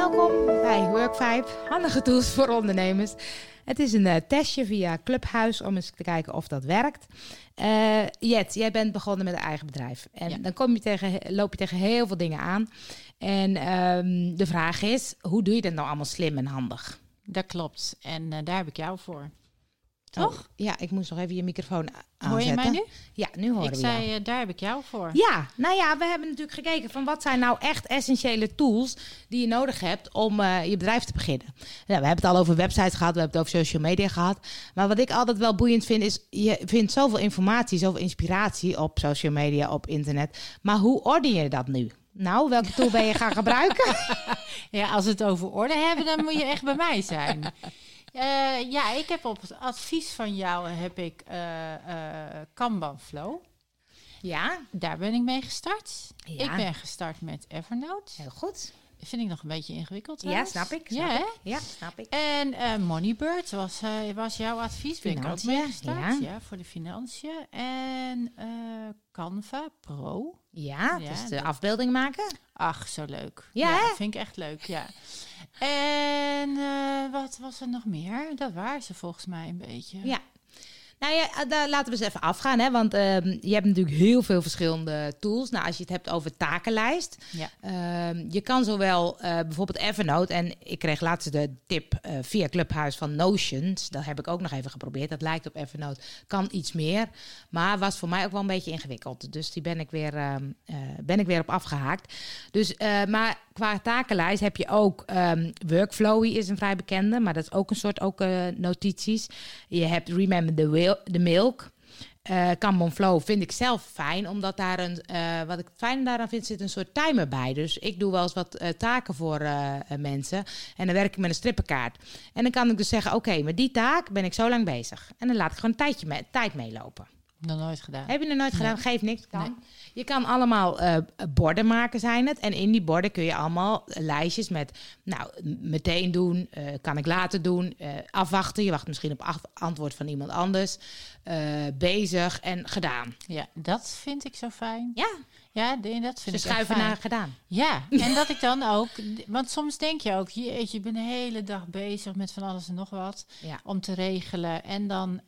Welkom bij Work5, handige tools voor ondernemers. Het is een eh, testje via Clubhuis om eens te kijken of dat werkt. Eh Jet, jij bent begonnen met een eigen bedrijf. En Ja. dan kom je tegen, loop je tegen heel veel dingen aan. En ehm, de vraag is, hoe doe je dat nou allemaal slim en handig? Dat klopt. En eh, daar heb ik jou voor. Toch? Oh, ja, ik moest nog even je microfoon aanzetten. Hoor je mij nu? Ja, nu horen Ik we zei, jou. eh, daar heb ik jou voor. Ja, nou ja, we hebben natuurlijk gekeken van wat zijn nou echt essentiële tools die je nodig hebt om eh, je bedrijf te beginnen. Nou, we hebben het al over websites gehad, we hebben het over social media gehad. Maar wat ik altijd wel boeiend vind is, je vindt zoveel informatie, zoveel inspiratie op social media, op internet. Maar hoe orden je dat nu? Nou, welke tool ben je gaan gebruiken? Ja, als we het over orde hebben, dan moet je echt bij mij zijn. Eh, ja, ik heb op het advies van jou heb ik eh, eh, Kanban Flow. Ja, Daar ben ik mee gestart. Ja. Ik ben gestart met Evernote. heel goed. Vind ik nog een beetje ingewikkeld Ja, snap ik. Ja, Snap hè? ik. Ja, snap ik. En eh, Moneybird was, eh, was jouw advies. Ben ik ook mee gestart. ja. Ja. voor de financiën. En eh, Canva Pro. Ja, Ja, dus de dat- afbeelding maken. Ach, zo leuk. Ja, hè? vind ik echt leuk, ja. En eh, wat was er nog meer? Dat waren ze volgens mij een beetje. Ja. Nou ja, eh, daar laten we eens even afgaan. Hè? Want ehm, je hebt natuurlijk heel veel verschillende tools. Nou, als je het hebt over takenlijst. Ja. ehm, je kan zowel eh, bijvoorbeeld Evernote. En ik kreeg laatst de tip eh, via Clubhuis van Notions. Dat heb ik ook nog even geprobeerd. Dat lijkt op Evernote. Kan iets meer. Maar was voor mij ook wel een beetje ingewikkeld. Dus die ben ik weer, ehm, eh, ben ik weer op afgehaakt. Dus, maar qua takenlijst heb je ook ehm, Workflowy is een vrij bekende. Maar dat is ook een soort ook, notities. Je hebt Remember the, Wil- the Milk. Flow vind ik zelf fijn, omdat daar een, eh, wat ik fijn daaraan vind, zit een soort timer bij. Dus ik doe wel eens wat eh, taken voor mensen en dan werk ik met een strippenkaart. En dan kan ik dus zeggen, oké, met die taak ben ik zo lang bezig. En dan laat ik gewoon een tijdje mee, tijd meelopen. Nog nooit gedaan. Heb je nog nooit Nee. gedaan? Geeft niks. Kan. Nee. Je kan allemaal eh, borden maken, zijn het. En in die borden kun je allemaal lijstjes met, nou, meteen doen, eh, kan ik later doen, eh, afwachten. Je wacht misschien op af- antwoord van iemand anders. bezig en gedaan. Ja, dat vind ik zo fijn. Ja, Ja, dat ze vind ik echt schuiven naar gedaan. Ja, en dat ik dan ook... Want soms denk je ook, jeetje, je bent de hele dag bezig met van alles en nog wat. Ja. Om te regelen. En dan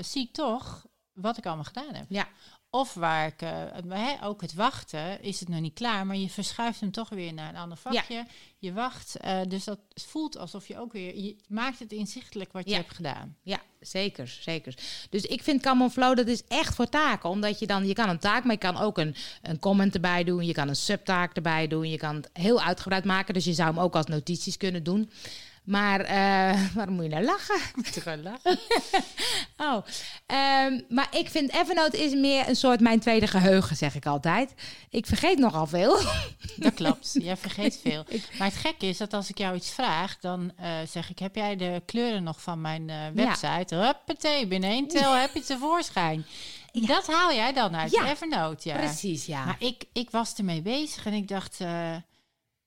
zie ik toch wat ik allemaal gedaan heb. Ja, Of waar ik, hè, ook het wachten, is het nog niet klaar, maar je verschuift hem toch weer naar een ander vakje. Je wacht, eh, dus dat voelt alsof je ook weer, je maakt het inzichtelijk wat je hebt gedaan. ja, zeker, zeker. Dus ik vind Common Flow, dat is echt voor taken. Omdat je dan, je kan een taak, maar je kan ook een, een comment erbij doen. Je kan een subtaak erbij doen. Je kan het heel uitgebreid maken. Dus je zou hem ook als notities kunnen doen. Maar eh, waarom moet je nou lachen? Ik moet er gewoon lachen. Oh, ehm, maar ik vind Evernote is meer een soort mijn tweede geheugen, zeg ik altijd. Ik vergeet nogal veel. Dat klopt, jij vergeet veel. Maar het gekke is dat als ik jou iets vraag, dan eh, zeg ik, heb jij de kleuren nog van mijn eh, website? Huppatee, binnen één tel heb je het tevoorschijn. Dat haal jij dan uit Ja, Evernote, ja. Precies, ja. Maar ik, ik was ermee bezig en ik dacht,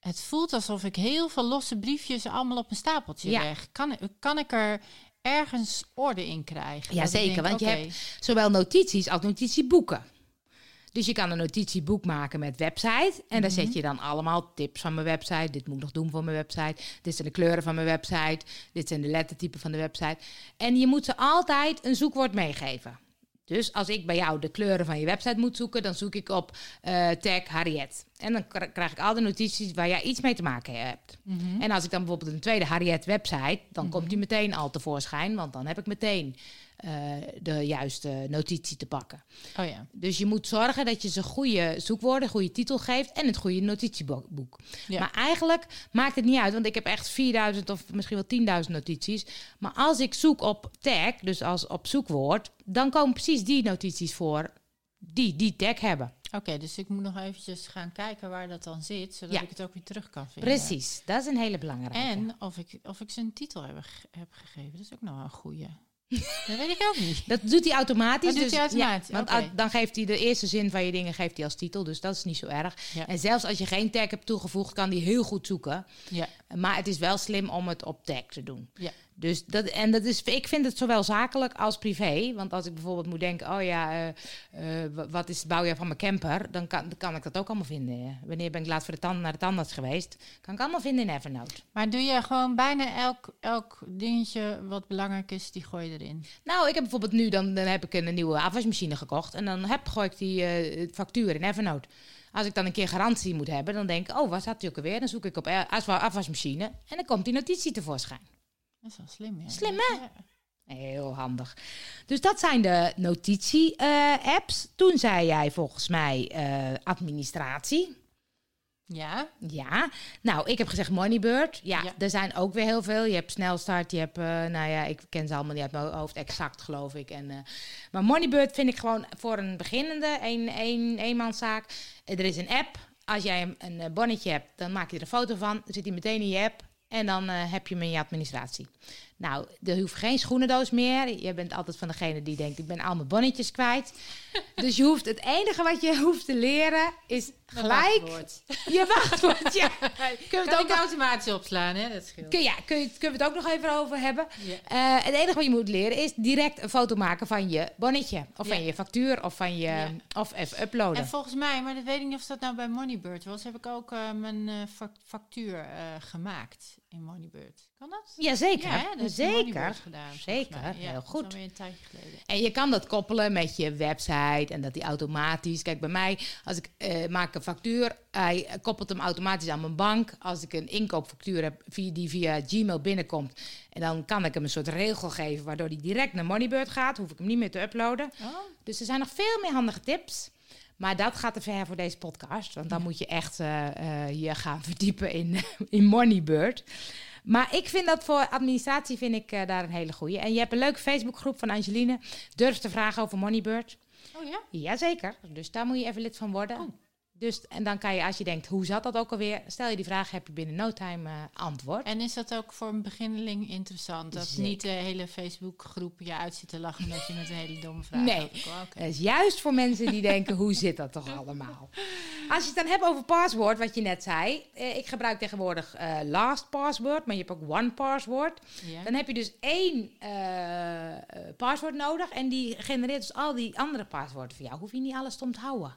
het voelt alsof ik heel veel losse briefjes allemaal op een stapeltje Ja. leg. Kan, kan ik er ergens orde in krijgen? Ja, zeker, denk, want je hebt zowel notities als notitieboeken. Dus je kan een notitieboek maken met website. En daar zet je dan allemaal tips van mijn website. Dit moet ik nog doen voor mijn website. Dit zijn de kleuren van mijn website. Dit zijn de lettertypen van de website. En je moet ze altijd een zoekwoord meegeven. Dus als ik bij jou de kleuren van je website moet zoeken, dan zoek ik op eh, tag Harriet. En dan kr- krijg ik al de notities waar jij iets mee te maken hebt. Mhm. En als ik dan bijvoorbeeld een tweede Harriet website, dan komt die meteen al tevoorschijn, want dan heb ik meteen eh, de juiste notitie te pakken. Oh ja, Dus je moet zorgen dat je ze goede zoekwoorden, goede titel geeft en het goede notitieboek. Ja. Maar eigenlijk maakt het niet uit, want ik heb echt 4000 of misschien wel 10.000 notities. Maar als ik zoek op tag, dus als op zoekwoord, dan komen precies die notities voor die die tag hebben. oké, dus ik moet nog eventjes gaan kijken waar dat dan zit, zodat Ja. ik het ook weer terug kan vinden. Precies, dat is een hele belangrijke. En of ik, of ik ze een titel heb, heb gegeven, dat is ook nog een goeie. dat weet ik ook niet. Dat doet hij automatisch. Dat doet dus, hij automatisch, ja, want dan geeft hij de eerste zin van je dingen geeft hij als titel. Dus dat is niet zo erg. Ja. En zelfs als je geen tag hebt toegevoegd, kan hij heel goed zoeken. Ja, Maar het is wel slim om het op tag te doen. ja. Dus dat, en dat is, ik vind het zowel zakelijk als privé. Want als ik bijvoorbeeld moet denken, oh ja, eh, eh, wat is het bouwjaar van mijn camper? Dan kan, dan kan ik dat ook allemaal vinden. Wanneer ben ik laatst voor de tand, naar de tandarts geweest? Kan ik allemaal vinden in Evernote. Maar doe je gewoon bijna elk, elk dingetje wat belangrijk is, die gooi je erin? Nou, ik heb bijvoorbeeld nu, dan, dan heb ik een nieuwe afwasmachine gekocht. En dan heb, gooi ik die uh, factuur in Evernote. Als ik dan een keer garantie moet hebben, dan denk ik, oh, wat had hij ook alweer? Dan zoek ik op afwasmachine en dan komt die notitie tevoorschijn. Dat is wel slim, ja. Slim, hè? Heel handig. Dus dat zijn de notitie-apps. Toen zei jij volgens mij uh, administratie. Ja. Ja. Nou, ik heb gezegd Moneybird. Ja, ja, er zijn ook weer heel veel. Je hebt Snelstart, je hebt, uh, nou ja, ik ken ze allemaal niet uit mijn hoofd exact, geloof ik. En, uh, maar Moneybird vind ik gewoon voor een beginnende, een, een eenmanszaak. Er is een app. Als jij een, een bonnetje hebt, dan maak je er een foto van. Dan zit hij meteen in je app. En dan uh, heb je hem in je administratie. Nou, er hoeft geen schoenendoos meer. Je bent altijd van degene die denkt, ik ben al mijn bonnetjes kwijt. dus je hoeft, het enige wat je hoeft te leren is gelijk wachtwoord. je wachtwoord. Ja. Kun je het ook automatisch opslaan, hè? Dat scheelt. Kun, ja, kun je, kunnen we het ook nog even over hebben. Ja. Uh, het enige wat je moet leren is direct een foto maken van je bonnetje. Of ja. van je factuur, of van je... Ja. Of even uploaden. En volgens mij, maar dat weet ik niet of dat nou bij Moneybird was... heb ik ook uh, mijn factuur gemaakt in Moneybird. Kan dat? Jazeker. Ja, dat zeker. Gedaan, zeker, ja, heel goed. een tijdje geleden. En je kan dat koppelen met je website en dat die automatisch. Kijk, bij mij, als ik uh, maak een factuur, hij koppelt hem automatisch aan mijn bank. Als ik een inkoopfactuur heb via, die via Gmail binnenkomt, en dan kan ik hem een soort regel geven waardoor hij direct naar Moneybird gaat. Hoef ik hem niet meer te uploaden. Oh. Dus er zijn nog veel meer handige tips. Maar dat gaat te ver voor deze podcast. Want dan ja. moet je echt uh, uh, je gaan verdiepen in, in Moneybird. Maar ik vind dat voor administratie vind ik uh, daar een hele goede. En je hebt een leuke Facebookgroep van Angeline. Durf te vragen over Moneybird. Oh ja? Jazeker. Dus daar moet je even lid van worden. Oh. Dus, en dan kan je, als je denkt, hoe zat dat ook alweer? Stel je die vraag, heb je binnen no time uh, antwoord. En is dat ook voor een beginneling interessant? Dat Zeker. niet de hele Facebookgroep je uit zit te lachen dat je met een hele domme vraag Nee, dat is juist voor mensen die denken, hoe zit dat toch allemaal? Als je het dan hebt over paswoord, wat je net zei. Eh, ik gebruik tegenwoordig uh, last password, maar je hebt ook one password. Dan heb je dus één uh, paswoord nodig en die genereert dus al die andere paswoorden voor jou. Hoef je niet alles te onthouden.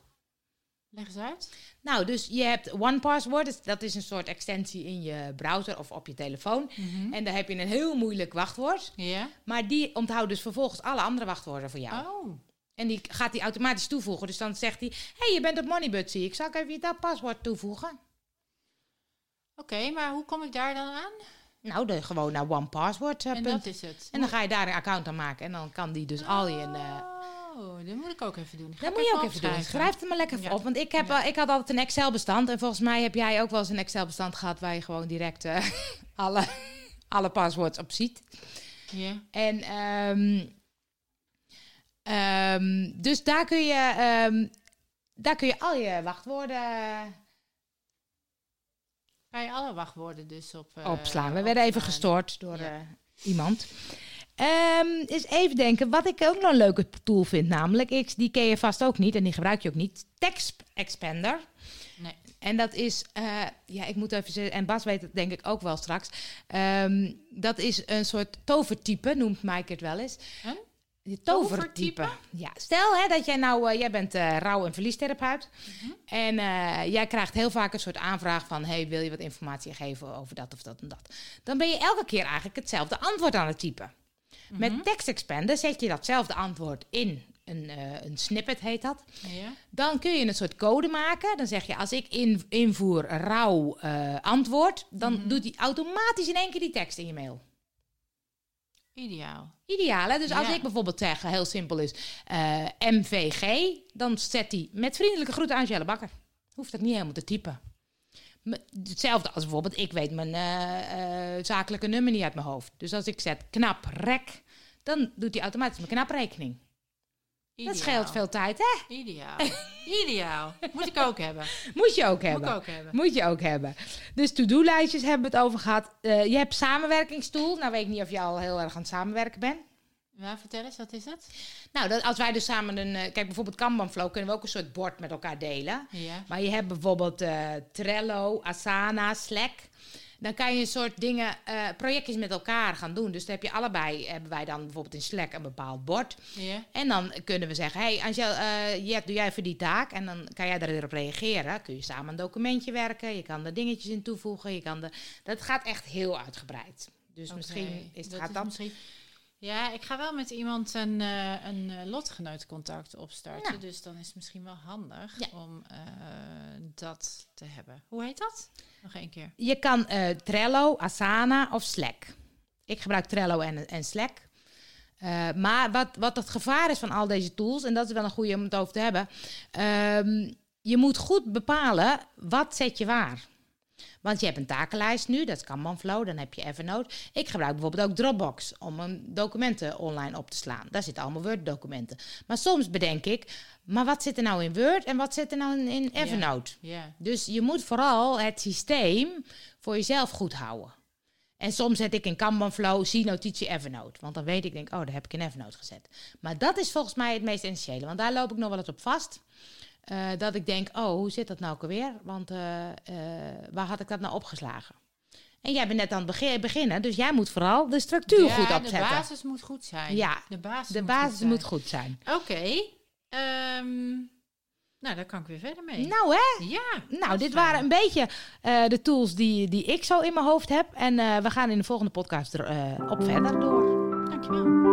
Leg eens uit. Nou, dus je hebt OnePassword. Dat is een soort extensie in je browser of op je telefoon. Mm -hmm. En daar heb je een heel moeilijk wachtwoord. Ja. Maar die onthoudt dus vervolgens alle andere wachtwoorden voor jou. Oh. En die gaat hij automatisch toevoegen. Dus dan zegt hij: Hé, hey, je bent op Moneybird, zie ik. Zal ik even dat paswoord toevoegen? Oké, okay, maar hoe kom ik daar dan aan? Nou, de, gewoon naar OnePassword. Uh, en dat is het. En dan ga je daar een account aan maken. En dan kan die dus oh. al je. Uh, Oh, dat moet ik ook even doen. Dat moet je ook even doen. Schrijf het maar lekker ja. op. Want ik, heb, ja. uh, ik had altijd een Excel-bestand. En volgens mij heb jij ook wel eens een Excel-bestand gehad... waar je gewoon direct uh, alle, alle paswoords op ziet. Ja. En um, um, dus daar kun je... Um, daar kun je al je wachtwoorden... Kan je alle wachtwoorden dus op... Uh, opslaan. We werden even gestoord door ja. iemand. Um, eens even denken, wat ik ook nog een leuke tool vind, namelijk, ik, die ken je vast ook niet en die gebruik je ook niet, Text Expander. Nee. En dat is, uh, ja, ik moet even zeggen, en Bas weet het denk ik ook wel straks. Um, dat is een soort tovertype, noemt Mike het wel eens. Huh? Die tovertype. tovertype. Ja, stel hè, dat jij nou, uh, jij bent uh, rouw- en verliestherapeut. Mm -hmm. En uh, jij krijgt heel vaak een soort aanvraag van: hey, wil je wat informatie geven over dat of dat en dat? Dan ben je elke keer eigenlijk hetzelfde antwoord aan het typen. Mhm. Met mm Text Expander zet je datzelfde antwoord in. Een, uh, een snippet heet dat. Ja. Dan kun je een soort code maken. Dan zeg je, als ik in, invoer rauw uh, antwoord, dan Mhm. mm -hmm. doet hij automatisch in één keer die tekst in je mail. Ideaal. Ideaal, hè? Dus Ja. als ik bijvoorbeeld zeg, heel simpel is, uh, MVG, dan zet hij met vriendelijke groeten Angela Bakker. Hoeft dat niet helemaal te typen. Hetzelfde als bijvoorbeeld, ik weet mijn eh, eh, zakelijke nummer niet uit mijn hoofd. Dus als ik zet knap rek, dan doet hij automatisch mijn knaprekening. Ideaal. Dat scheelt veel tijd, hè? Ideaal. Ideaal. Moet ik ook hebben. Moet je ook Moet hebben. ik ook hebben. Moet je ook hebben. Dus to-do-lijstjes hebben we het over gehad. Eh, je hebt samenwerkingstool. Nou weet ik niet of je al heel erg aan het samenwerken bent. Ja, vertel eens, wat is het? Nou, dat, als wij dus samen een... eh, kijk, bijvoorbeeld Kanban Flow kunnen we ook een soort bord met elkaar delen. Ja. Maar je hebt bijvoorbeeld eh, Trello, Asana, Slack. dan kan je een soort dingen, eh, projectjes met elkaar gaan doen. Dus dan heb je allebei, hebben wij dan bijvoorbeeld in Slack een bepaald bord. Ja. En dan kunnen we zeggen, hey Angel, eh, Jet, doe jij voor die taak? En dan kan jij daarop reageren. Kun je samen een documentje werken, je kan er dingetjes in toevoegen. Je kan de, dat gaat echt heel uitgebreid. Dus misschien is, dat gaat is dat... misschien- Ja, ik ga wel met iemand een, eh een eh, lotgenootcontact opstarten. Dus dan is het misschien wel handig Ja. om eh, dat te hebben. Hoe heet dat? Nog één keer. Je kan Trello, Asana of Slack. Ik gebruik Trello en, en Slack. Maar wat, wat het gevaar is van al deze tools, en dat is wel een goede om het over te hebben. ehm, je moet goed bepalen wat zet je waar. Want je hebt een takenlijst nu, dat is Kanban Flow, dan heb je Evernote. Ik gebruik bijvoorbeeld ook Dropbox om mijn documenten online op te slaan. Daar zitten allemaal Word-documenten. Maar soms bedenk ik, maar wat zit er nou in Word en wat zit er nou in. Evernote? Dus je moet vooral het systeem voor jezelf goed houden. En soms zet ik in Kanban Flow, zie notitie Evernote. Want dan weet ik, denk, oh, daar heb ik in Evernote gezet. Maar dat is volgens mij het meest essentiële. Want daar loop ik nog wel eens op vast. Eh, dat ik denk, oh, hoe zit dat nou ook alweer? Want eh, eh, waar had ik dat nou opgeslagen? En jij bent net aan het begin- beginnen, dus jij moet vooral de structuur Ja, goed de opzetten. basis moet goed zijn. Ja, de basis, de moet, basis goed zijn. moet goed zijn. Oké. ehm, nou, daar kan ik weer verder mee. Nou hè, ja. Nou, dit waren een beetje de tools die, die ik zo in mijn hoofd heb. En we gaan in de volgende podcast erop verder door. Dankjewel.